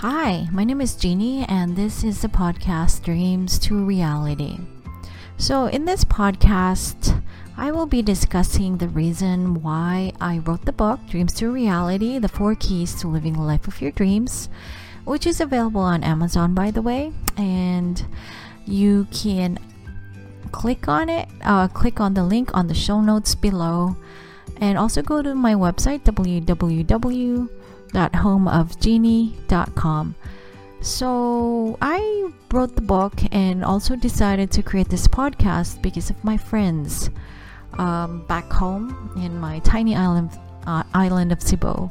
Hi, my name is Jeannie, and this is the podcast Dreams to Reality. So, in this podcast, I will be discussing the reason why I wrote the book Dreams to Reality The Four Keys to Living the Life of Your Dreams, which is available on Amazon, by the way. And you can click on it, uh, click on the link on the show notes below, and also go to my website www homeofgenie.com. So I wrote the book and also decided to create this podcast because of my friends um, back home in my tiny island uh, island of Cebu.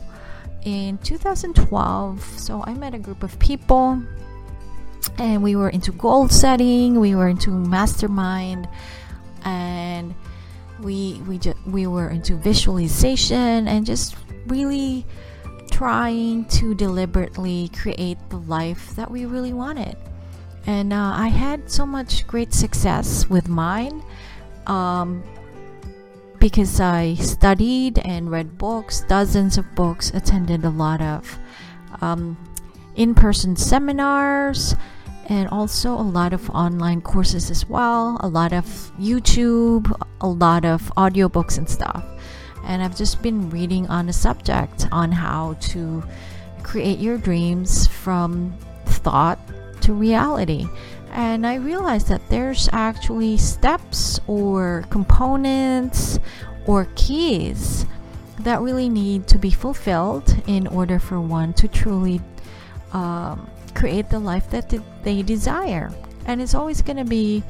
In 2012, so I met a group of people and we were into goal setting, we were into mastermind, and we we we were into visualization and just really trying to deliberately create the life that we really wanted. And uh, I had so much great success with mine um, because I studied and read books, dozens of books, attended a lot of um, in person seminars, and also a lot of online courses as well, a lot of YouTube, a lot of audiobooks and stuff and I've just been reading on the subject on how to create your dreams from thought to reality. And I realized that there's actually steps or components or keys that really need to be fulfilled in order for one to truly um, create the life that they desire. And it's always going to be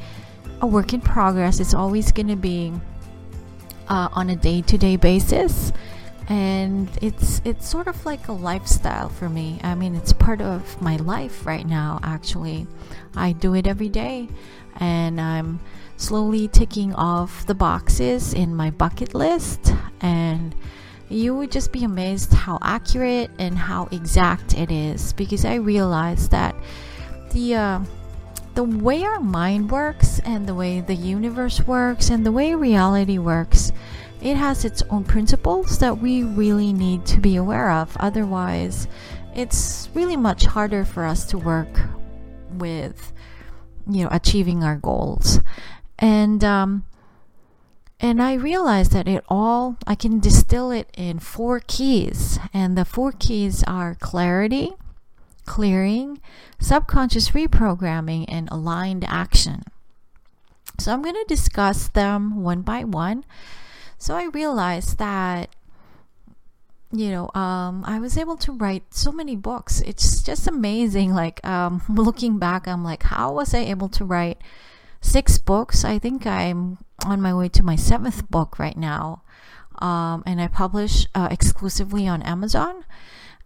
a work in progress, it's always going to be uh, on a day-to-day basis. And it's it's sort of like a lifestyle for me. I mean it's part of my life right now actually. I do it every day and i'm slowly ticking off the boxes in my bucket list. And you would just be amazed how accurate and how exact it is because i realized that the uh, the way our mind works and the way the universe works and the way reality works, it has its own principles that we really need to be aware of. Otherwise, it's really much harder for us to work with, you know, achieving our goals. And, um, and I realized that it all, I can distill it in four keys. And the four keys are clarity, clearing, subconscious reprogramming, and aligned action. So I'm going to discuss them one by one. So I realized that you know um, i was able to write so many books it's just amazing like um, looking back i'm like how was i able to write six books i think i'm on my way to my seventh book right now um, and i publish uh, exclusively on amazon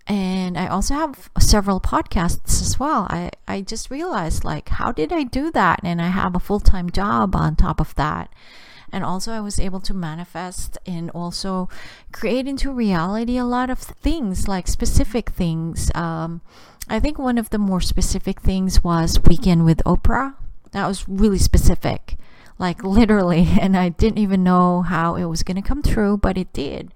and I also have several podcasts as well. I, I just realized like how did I do that? And I have a full-time job on top of that. And also I was able to manifest and also create into reality a lot of things like specific things. Um, I think one of the more specific things was Weekend with Oprah. That was really specific. like literally, and I didn't even know how it was going to come true, but it did.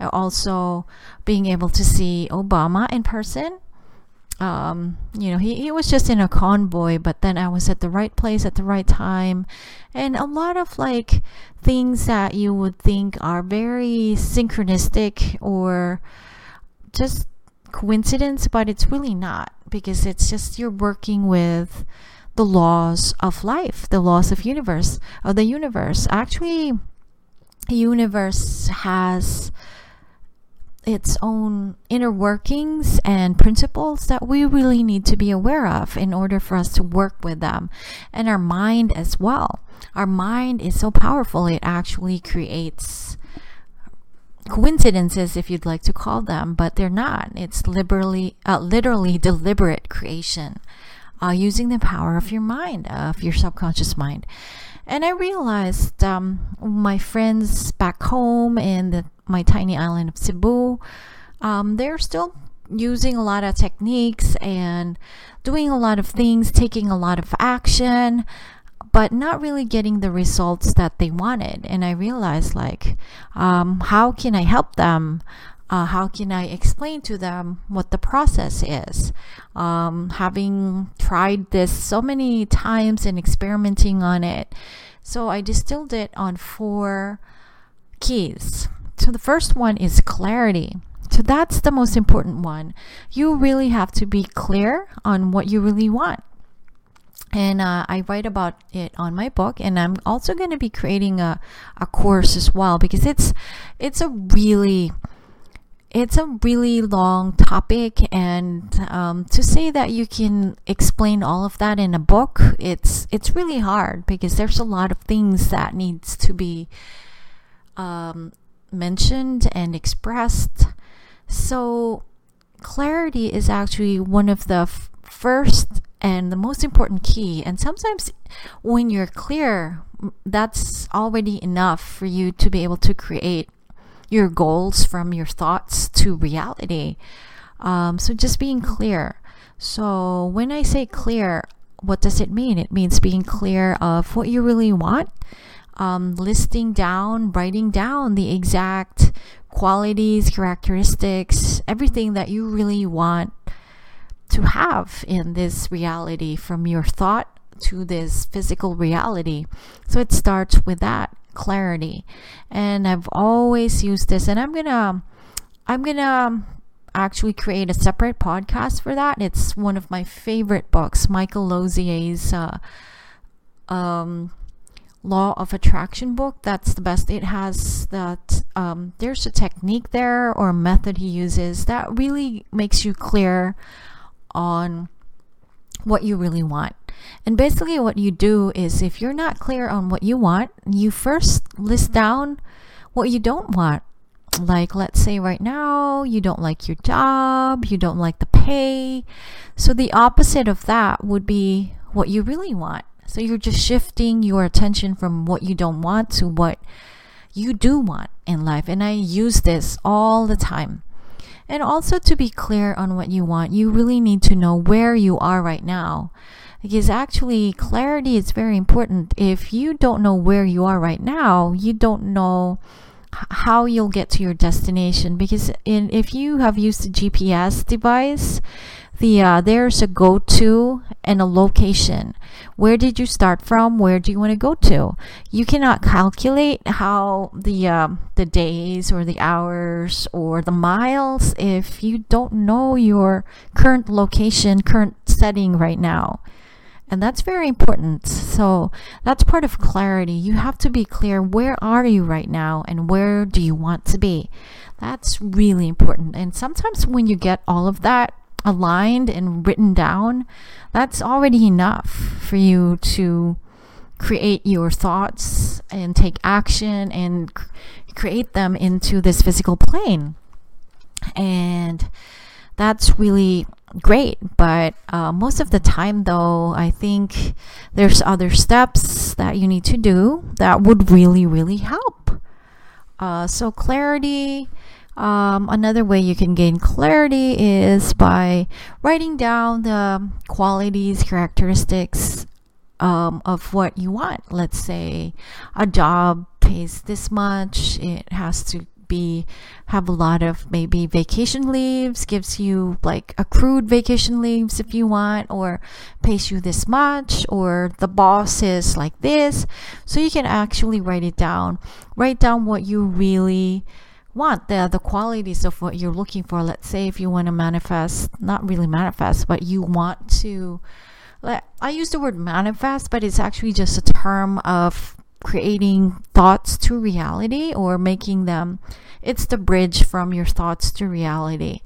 Also, being able to see Obama in person. Um, you know, he, he was just in a convoy, but then I was at the right place at the right time. And a lot of like things that you would think are very synchronistic or just coincidence, but it's really not because it's just you're working with the laws of life, the laws of universe of the universe. Actually, the universe has its own inner workings and principles that we really need to be aware of in order for us to work with them. And our mind as well. Our mind is so powerful it actually creates coincidences if you'd like to call them but they're not. It's liberally uh, literally deliberate creation uh, using the power of your mind of your subconscious mind. And i realized um, my friends back home in the, my tiny island of cebu um, they're still using a lot of techniques and doing a lot of things taking a lot of action but not really getting the results that they wanted. And I realized, like, um, how can I help them? Uh, how can I explain to them what the process is? Um, having tried this so many times and experimenting on it, so I distilled it on four keys. So the first one is clarity. So that's the most important one. You really have to be clear on what you really want and uh, I write about it on my book, and I'm also going to be creating a, a course as well because it's it's a really it's a really long topic, and um, to say that you can explain all of that in a book, it's it's really hard because there's a lot of things that needs to be um, mentioned and expressed. So clarity is actually one of the f- first and the most important key. And sometimes when you're clear, that's already enough for you to be able to create your goals from your thoughts to reality. Um, so just being clear. So when I say clear, what does it mean? It means being clear of what you really want, um, listing down, writing down the exact qualities, characteristics, everything that you really want to have in this reality from your thought to this physical reality. So it starts with that clarity. And I've always used this and I'm going to I'm going to actually create a separate podcast for that. It's one of my favorite books, Michael Losier's uh, um, Law of Attraction book. That's the best. It has that. Um, there's a technique there or a method he uses that really makes you clear on what you really want. And basically, what you do is if you're not clear on what you want, you first list down what you don't want. Like, let's say right now, you don't like your job, you don't like the pay. So, the opposite of that would be what you really want. So, you're just shifting your attention from what you don't want to what you do want in life. And I use this all the time. And also to be clear on what you want, you really need to know where you are right now. Because actually, clarity is very important. If you don't know where you are right now, you don't know how you'll get to your destination. Because in, if you have used a GPS device, the uh, there's a go to and a location. Where did you start from? Where do you want to go to? You cannot calculate how the uh, the days or the hours or the miles if you don't know your current location, current setting right now. And that's very important. So that's part of clarity. You have to be clear where are you right now and where do you want to be. That's really important. And sometimes when you get all of that aligned and written down, that's already enough for you to create your thoughts and take action and cr- create them into this physical plane. And that's really great. But uh, most of the time, though, I think there's other steps that you need to do that would really, really help. Uh, so, clarity um, another way you can gain clarity is by writing down the qualities, characteristics um, of what you want. Let's say a job pays this much, it has to be have a lot of maybe vacation leaves gives you like accrued vacation leaves if you want or pays you this much or the boss is like this. So you can actually write it down. Write down what you really want the the qualities of what you're looking for. Let's say if you want to manifest not really manifest but you want to I use the word manifest, but it's actually just a term of creating thoughts to reality or making them it's the bridge from your thoughts to reality.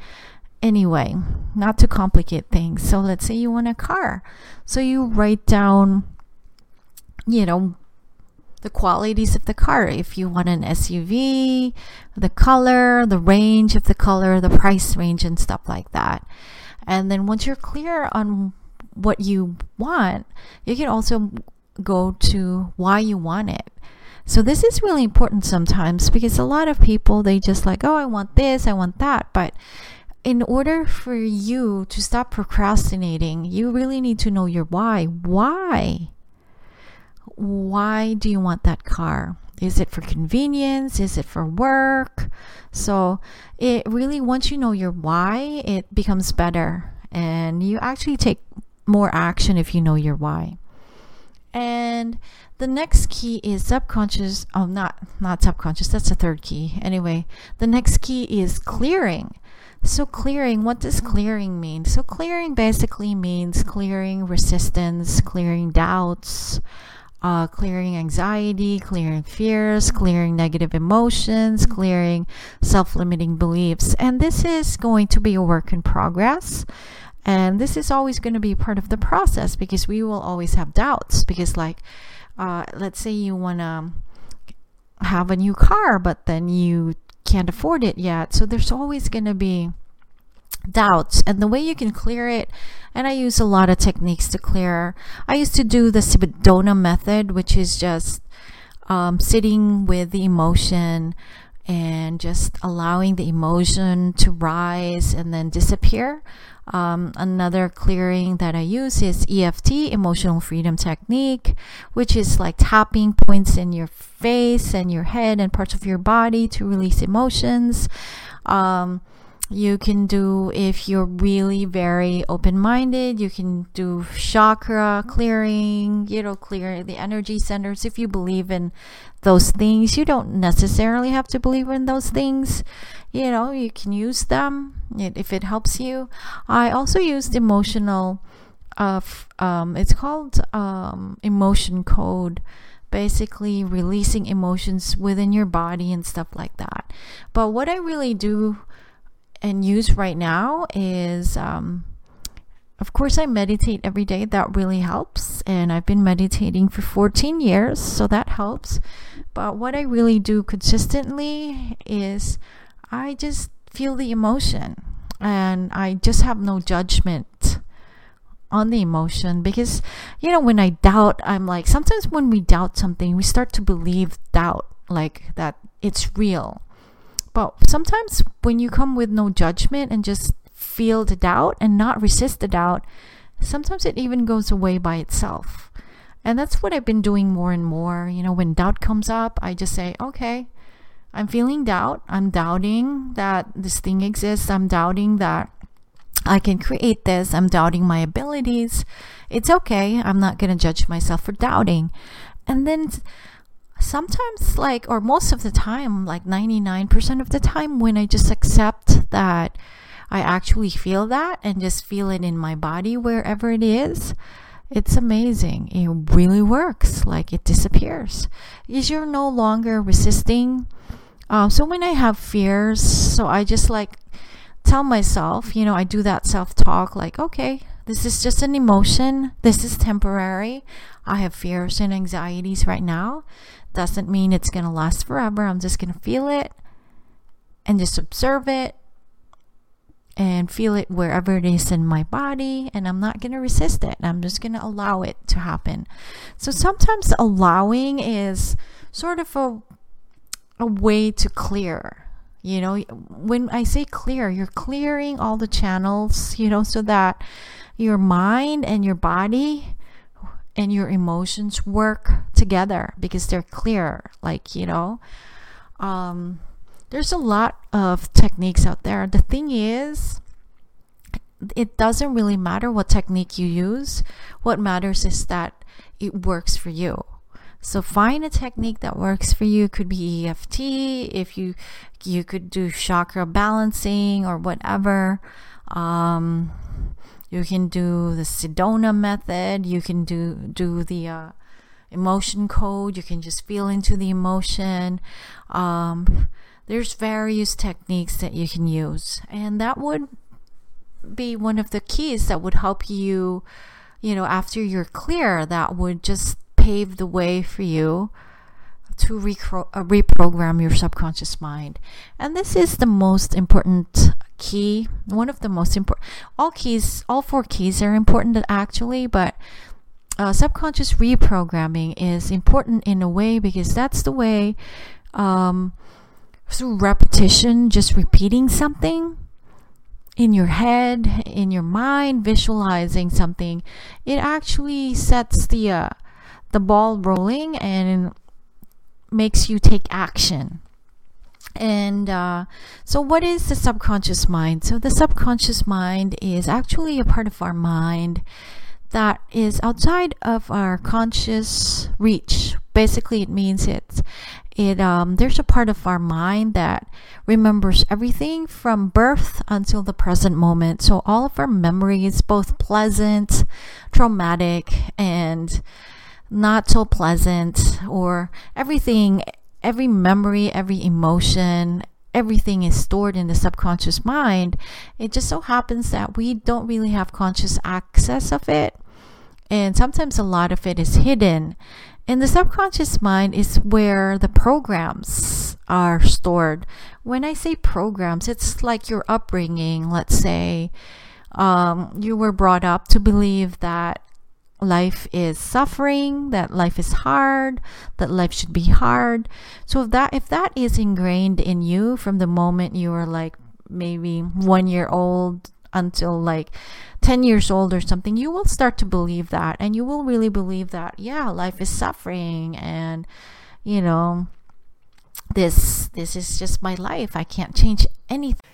Anyway not to complicate things. So let's say you want a car. So you write down you know the qualities of the car if you want an SUV the color the range of the color the price range and stuff like that and then once you're clear on what you want you can also go to why you want it. So this is really important sometimes because a lot of people they just like, "Oh, I want this, I want that." But in order for you to stop procrastinating, you really need to know your why. Why? Why do you want that car? Is it for convenience? Is it for work? So it really once you know your why, it becomes better and you actually take more action if you know your why. And the next key is subconscious. Oh, not not subconscious. That's the third key. Anyway, the next key is clearing. So clearing, what does clearing mean? So clearing basically means clearing resistance, clearing doubts, uh, clearing anxiety, clearing fears, clearing negative emotions, clearing self-limiting beliefs. And this is going to be a work in progress. And this is always going to be part of the process because we will always have doubts. Because, like, uh, let's say you want to have a new car, but then you can't afford it yet. So there's always going to be doubts and the way you can clear it and i use a lot of techniques to clear i used to do the Sedona method which is just um, sitting with the emotion and just allowing the emotion to rise and then disappear um, another clearing that I use is EFT, Emotional Freedom Technique, which is like tapping points in your face and your head and parts of your body to release emotions. Um, you can do if you're really very open-minded you can do chakra clearing you know clear the energy centers if you believe in those things. You don't necessarily have to believe in those things. You know you can use them if it helps you. I also used emotional of um, it's called um, emotion code basically releasing emotions within your body and stuff like that. But what i really do and use right now is um, of course i meditate every day. That really helps and i've been meditating for 14 years so that helps. But what i really do consistently is i just feel the emotion and i just have no judgment on the emotion because you know when i doubt i'm like sometimes when we doubt something we start to believe doubt like that it's real but sometimes when you come with no judgment and just feel the doubt and not resist the doubt, sometimes it even goes away by itself. And that's what I've been doing more and more. You know, when doubt comes up, I just say, okay, I'm feeling doubt. I'm doubting that this thing exists. I'm doubting that I can create this. I'm doubting my abilities. It's okay. I'm not going to judge myself for doubting. And then sometimes like or most of the time like 99% of the time when i just accept that i actually feel that and just feel it in my body wherever it is it's amazing. It really works. Like it disappears. Is you're no longer resisting. Uh, so when i have fears so i just like tell myself you know i do that self-talk like okay this is just an emotion. This is temporary. I have fears and anxieties right now doesn't mean it's going to last forever. I'm just going to feel it and just observe it and feel it wherever it is in my body and I'm not going to resist it. I'm just going to allow it to happen. So sometimes allowing is sort of a a way to clear. You know, when I say clear, you're clearing all the channels, you know, so that your mind and your body and your emotions work together because they're clear like you know um, there's a lot of techniques out there the thing is it doesn't really matter what technique you use what matters is that it works for you so find a technique that works for you. It could be EFT, if you you could do chakra balancing or whatever. Um, you can do the Sedona method. You can do do the uh, emotion code. You can just feel into the emotion. Um, there's various techniques that you can use, and that would be one of the keys that would help you. You know, after you're clear, that would just pave the way for you to recro- uh, reprogram your subconscious mind. And this is the most important key, one of the most important. All keys, all four keys are important actually, but uh, subconscious reprogramming is important in a way because that's the way um, through repetition, just repeating something in your head, in your mind, visualizing something, it actually sets the uh, the ball rolling and makes you take action. And uh, so, what is the subconscious mind? So, the subconscious mind is actually a part of our mind that is outside of our conscious reach. Basically, it means it's it um, there's a part of our mind that remembers everything from birth until the present moment. So all of our memories, both pleasant, traumatic, and not so pleasant or everything every memory every emotion everything is stored in the subconscious mind. It just so happens that we don't really have conscious access of it. And sometimes a lot of it is hidden. And the subconscious mind is where the programs are stored. When i say programs it's like your upbringing. Let's say um, you were brought up to believe that life is suffering, that life is hard, that life should be hard. So if that if that is ingrained in you from the moment you are like maybe 1 year old until like 10 years old or something, you will start to believe that and you will really believe that yeah, life is suffering and you know this this is just my life. I can't change anything.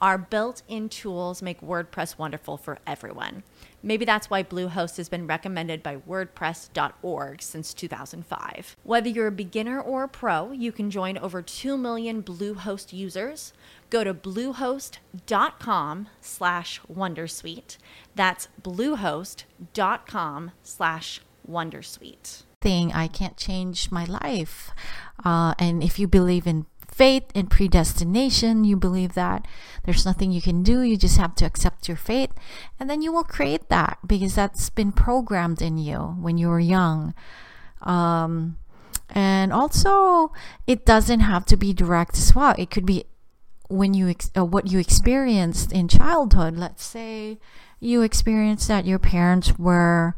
Our built in tools make WordPress wonderful for everyone. Maybe that's why Bluehost has been recommended by WordPress.org since 2005. Whether you're a beginner or a pro, you can join over 2 million Bluehost users. Go to bluehost.com slash Wondersuite. That's bluehost.com slash Wondersuite. Thing I can't change my life. Uh, and if you believe in faith in predestination. You believe that there's nothing you can do. You just have to accept your fate. And then you will create that because that's been programmed in you when you were young. Um, and also, it doesn't have to be direct as well. It could be when you ex- uh, what you experienced in childhood. Let's say you experienced that your parents were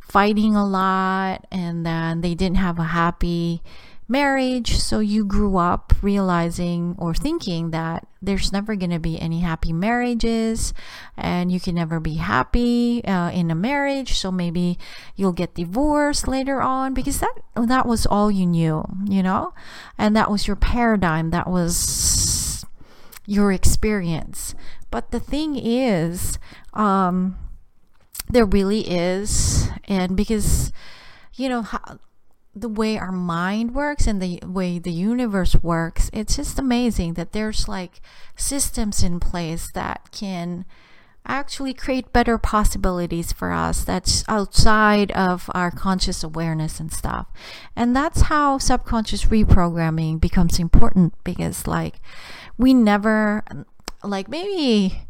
fighting a lot and then they didn't have a happy marriage. So you grew up realizing or thinking that there's never going to be any happy marriages and you can never be happy uh, in a marriage. So maybe you'll get divorced later on because that, that was all you knew, you know? And that was your paradigm. That was your experience. But the thing is, um, there really is, and because, you know, how, the way our mind works and the way the universe works, it's just amazing that there's like systems in place that can actually create better possibilities for us that's outside of our conscious awareness and stuff. And that's how subconscious reprogramming becomes important because, like, we never, like, maybe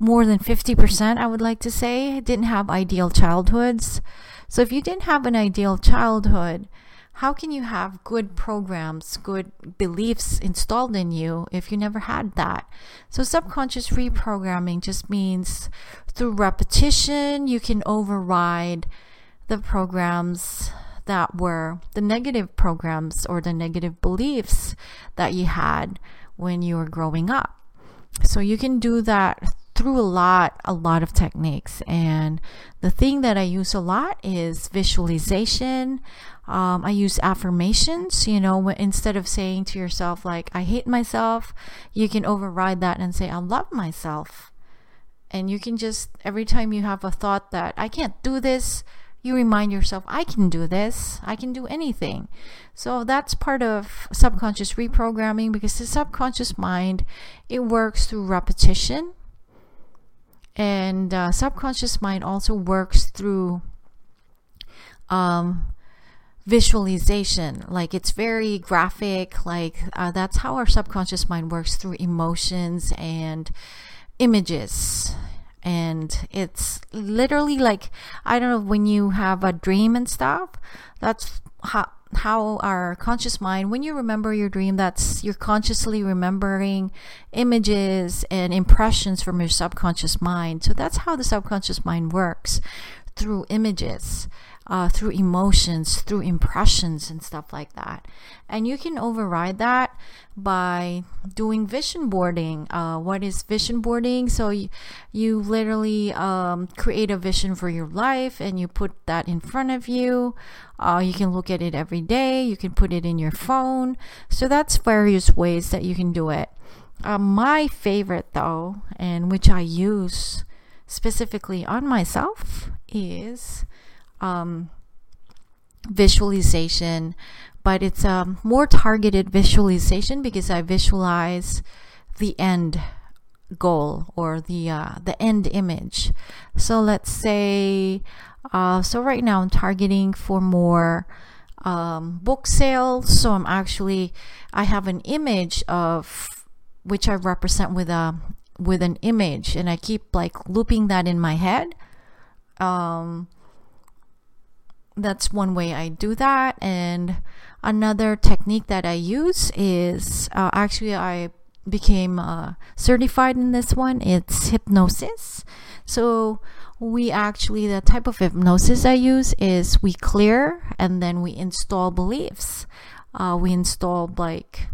more than 50%, I would like to say, didn't have ideal childhoods. So if you didn't have an ideal childhood, how can you have good programs, good beliefs installed in you if you never had that? So, subconscious reprogramming just means through repetition, you can override the programs that were the negative programs or the negative beliefs that you had when you were growing up. So, you can do that through a lot a lot of techniques. And the thing that i use a lot is visualization. Um, i use affirmations you know instead of saying to yourself like i hate myself you can override that and say i love myself. And you can just every time you have a thought that i can't do this you remind yourself i can do this. I can do anything. So that's part of subconscious reprogramming because the subconscious mind it works through repetition and uh, subconscious mind also works through um, visualization. Like it's very graphic. Like uh, that's how our subconscious mind works through emotions and images. And it's literally like i don't know when you have a dream and stuff that's how how our conscious mind when you remember your dream that's you're consciously remembering images and impressions from your subconscious mind. So that's how the subconscious mind works through images uh, through emotions, through impressions, and stuff like that. And you can override that by doing vision boarding. Uh, what is vision boarding? So you, you literally um, create a vision for your life and you put that in front of you. Uh, you can look at it every day, you can put it in your phone. So that's various ways that you can do it. Uh, my favorite, though, and which I use specifically on myself, is um, visualization, but it's a more targeted visualization because I visualize the end goal or the uh, the end image. So let's say, uh, so right now I'm targeting for more um, book sales. So I'm actually I have an image of which I represent with a with an image, and I keep like looping that in my head. Um, that's one way I do that. And another technique that I use is uh, actually I became uh, certified in this one. It's hypnosis. So we actually the type of hypnosis I use is we clear and then we install beliefs. Uh, we install like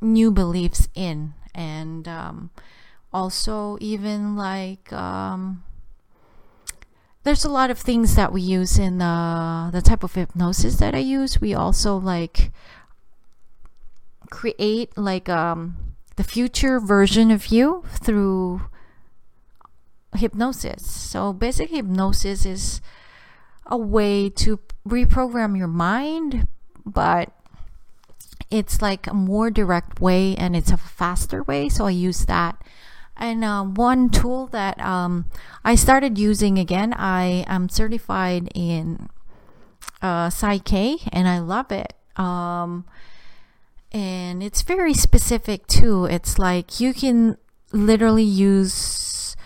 new beliefs in and um, also even like um, there's a lot of things that we use in the the type of hypnosis that I use. We also like create like um the future version of you through hypnosis. So basic hypnosis is a way to reprogram your mind, but it's like a more direct way and it's a faster way. So I use that and uh, one tool that um, I started using again, I am certified in uh, Psych and I love it. Um, and it's very specific too. It's like you can literally use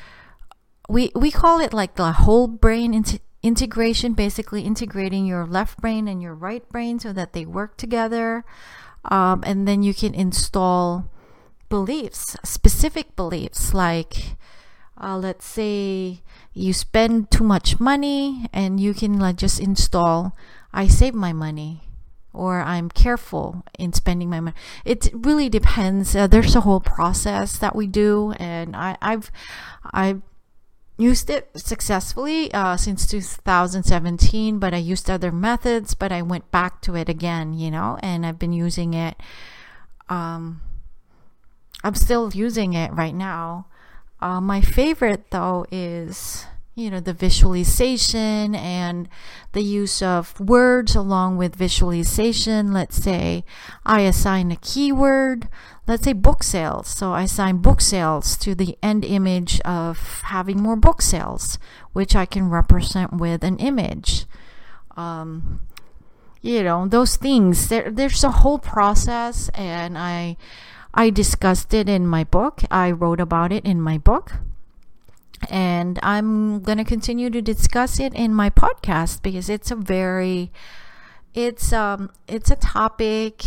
we we call it like the whole brain int- integration, basically integrating your left brain and your right brain so that they work together. Um, and then you can install beliefs, specific beliefs, like uh, let's say you spend too much money and you can like just install I save my money or I'm careful in spending my money. It really depends. Uh, there's a whole process that we do, and I, have I've used it successfully uh, since 2017. But I used other methods, but I went back to it again, you know, and I've been using it. Um, I'm still using it right now. Uh, my favorite though is you know the visualization and the use of words along with visualization. Let's say i assign a keyword. Let's say book sales. So i assign book sales to the end image of having more book sales which i can represent with an image. Um, you know those things. There, there's a whole process and i i discussed it in my book. I wrote about it in my book. And I'm going to continue to discuss it in my podcast because it's a very it's um it's a topic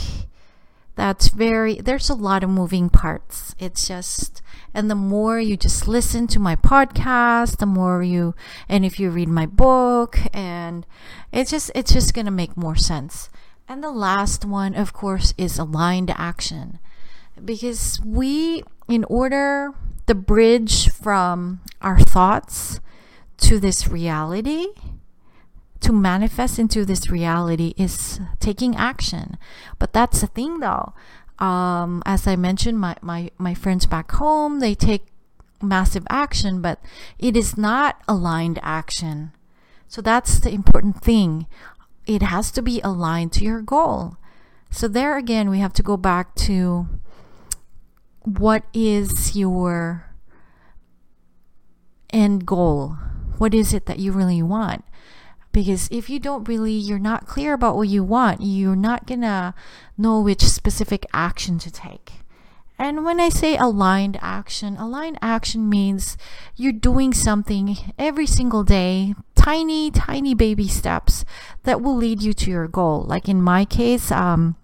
that's very there's a lot of moving parts. It's just and the more you just listen to my podcast the more you and if you read my book and it's just it's just going to make more sense. And the last one of course is aligned action because we in order the bridge from our thoughts to this reality to manifest into this reality is taking action. But that's the thing though. Um, as i mentioned my, my, my friends back home they take massive action but it is not aligned action. So that's the important thing. It has to be aligned to your goal. So there again we have to go back to what is your end goal? What is it that you really want? Because if you don't really, you're not clear about what you want, you're not gonna know which specific action to take. And when I say aligned action, aligned action means you're doing something every single day, tiny, tiny baby steps that will lead you to your goal. Like in my case, um,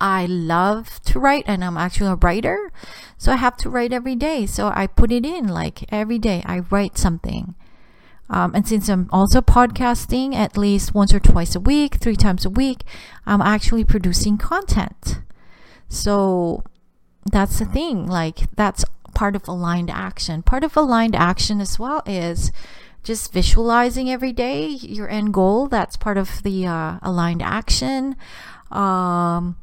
I love to write and I'm actually a writer. So I have to write every day. So I put it in like every day I write something. Um, and since I'm also podcasting at least once or twice a week, three times a week, I'm actually producing content. So that's the thing. Like that's part of aligned action. Part of aligned action as well is just visualizing every day your end goal. That's part of the uh, aligned action. Um,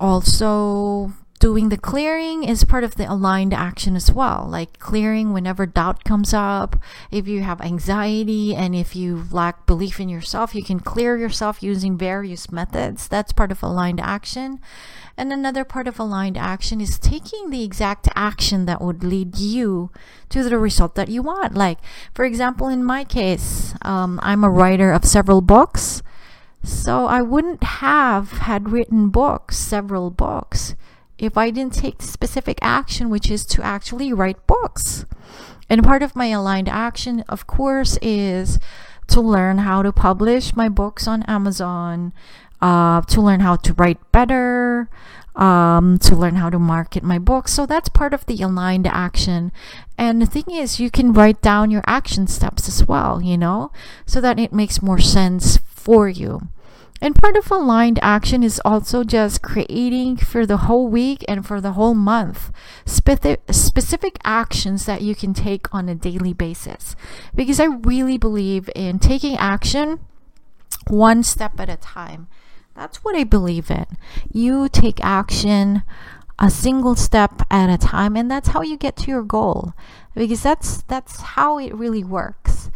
also doing the clearing is part of the aligned action as well. Like clearing whenever doubt comes up if you have anxiety and if you lack belief in yourself you can clear yourself using various methods. That's part of aligned action. And another part of aligned action is taking the exact action that would lead you to the result that you want. Like for example in my case um, i'm a writer of several books so I wouldn't have had written books, several books, if I didn't take specific action, which is to actually write books. And part of my aligned action, of course, is to learn how to publish my books on Amazon, uh, to learn how to write better, um, to learn how to market my books. So that's part of the aligned action. And the thing is, you can write down your action steps as well, you know, so that it makes more sense for you. And part of aligned action is also just creating for the whole week and for the whole month specific, actions that you can take on a daily basis. Because I really believe in taking action one step at a time. That's what I believe in. You take action a single step at a time and that's how you get to your goal because that's that's how it really works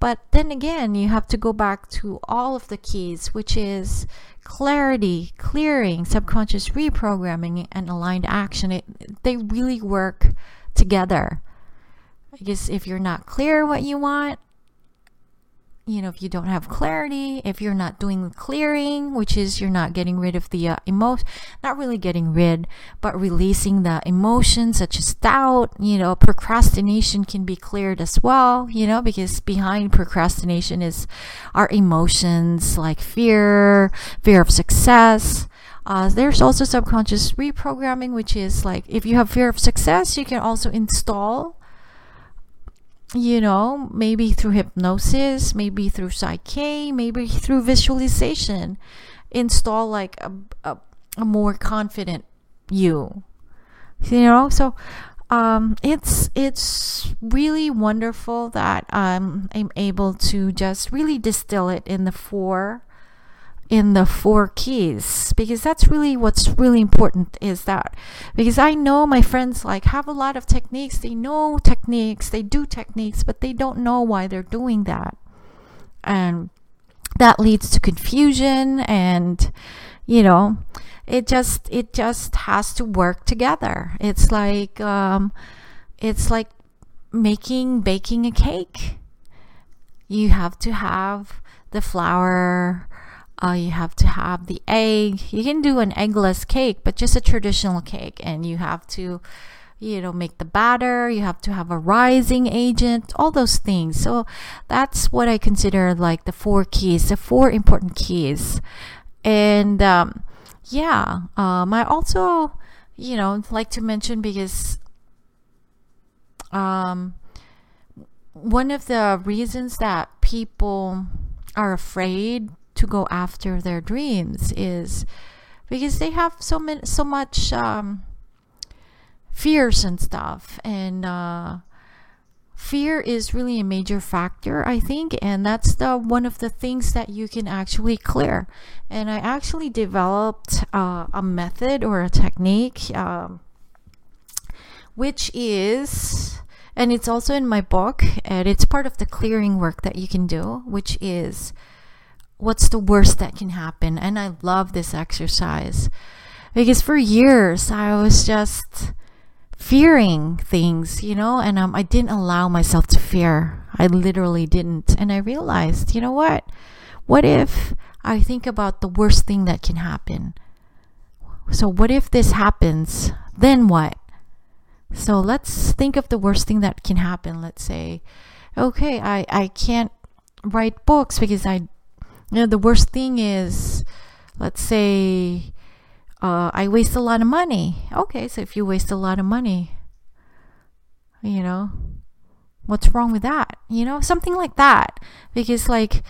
but then again, you have to go back to all of the keys, which is clarity, clearing, subconscious reprogramming, and aligned action. It, they really work together. I guess if you're not clear what you want, you know, if you don't have clarity, if you're not doing clearing, which is you're not getting rid of the uh, emotion, not really getting rid, but releasing the emotions such as doubt, you know, procrastination can be cleared as well, you know, because behind procrastination is our emotions like fear, fear of success. Uh, there's also subconscious reprogramming, which is like if you have fear of success, you can also install you know, maybe through hypnosis, maybe through PSYCH-K, maybe through visualization, install like a, a, a more confident you. You know, so um, it's it's really wonderful that um, I'm able to just really distill it in the four in the four keys because that's really what's really important is that because I know my friends like have a lot of techniques they know techniques they do techniques but they don't know why they're doing that. And that leads to confusion and you know it just it just has to work together. It's like um it's like making baking a cake. You have to have the flour uh, you have to have the egg. You can do an eggless cake but just a traditional cake. And you have to you know make the batter. You have to have a rising agent all those things. So that's what i consider like the four keys the four important keys. And um, yeah um, i also you know like to mention because um, one of the reasons that people are afraid to go after their dreams is because they have so many so much um, fears and stuff. And uh, fear is really a major factor i think and that's the one of the things that you can actually clear. And i actually developed uh, a method or a technique um, which is and it's also in my book and it's part of the clearing work that you can do which is what's the worst that can happen and i love this exercise because for years i was just fearing things, you know, and um, I didn't allow myself to fear. I literally didn't. And I realized, you know what? What if I think about the worst thing that can happen? So, what if this happens? Then what? So, let's think of the worst thing that can happen. Let's say, okay, I, I can't write books because I, you know, the worst thing is, let's say, uh, I waste a lot of money. Okay, so if you waste a lot of money, you know, what's wrong with that? You know, something like that. Because, like,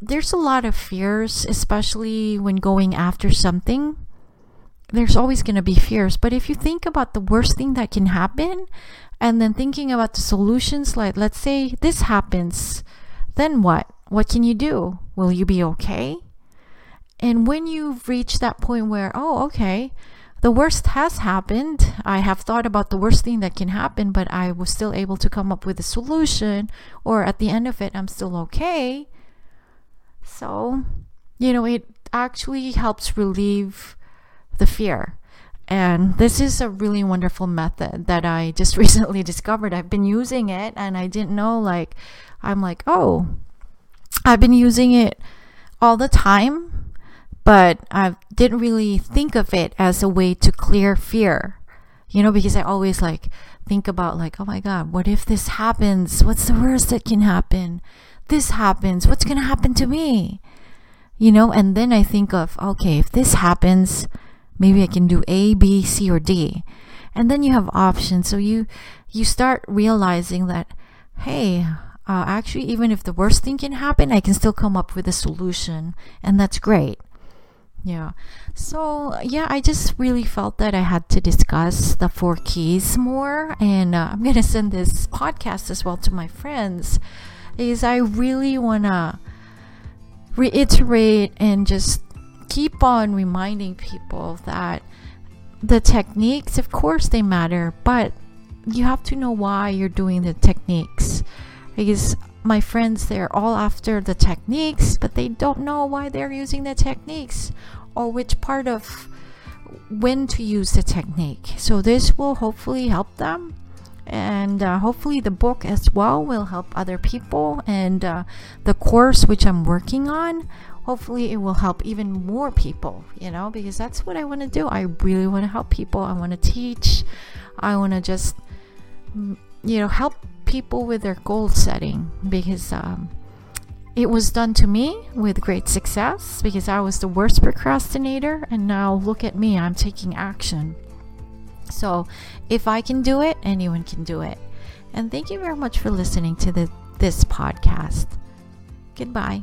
there's a lot of fears, especially when going after something. There's always going to be fears. But if you think about the worst thing that can happen, and then thinking about the solutions, like, let's say this happens, then what? What can you do? Will you be okay? And when you've reached that point where, oh, okay, the worst has happened. I have thought about the worst thing that can happen, but I was still able to come up with a solution, or at the end of it, I'm still okay. So, you know, it actually helps relieve the fear. And this is a really wonderful method that I just recently discovered. I've been using it and I didn't know, like, I'm like, oh, I've been using it all the time but I didn't really think of it as a way to clear fear. You know, because I always like think about like, oh my god, what if this happens? What's the worst that can happen? This happens. What's going to happen to me? You know, and then I think of, okay, if this happens, maybe I can do A, B, C or D. And then you have options. So you you start realizing that hey, uh, actually even if the worst thing can happen, I can still come up with a solution, and that's great. Yeah. So, yeah, I just really felt that I had to discuss the four keys more. And uh, I'm going to send this podcast as well to my friends. Is I really want to reiterate and just keep on reminding people that the techniques, of course, they matter, but you have to know why you're doing the techniques. Because my friends, they're all after the techniques, but they don't know why they're using the techniques or which part of when to use the technique. So, this will hopefully help them. And uh, hopefully, the book as well will help other people. And uh, the course, which I'm working on, hopefully, it will help even more people, you know, because that's what I want to do. I really want to help people. I want to teach. I want to just, mm, you know, help people with their goal setting because um, it was done to me with great success because I was the worst procrastinator, and now look at me, I'm taking action. So, if I can do it, anyone can do it. And thank you very much for listening to the, this podcast. Goodbye.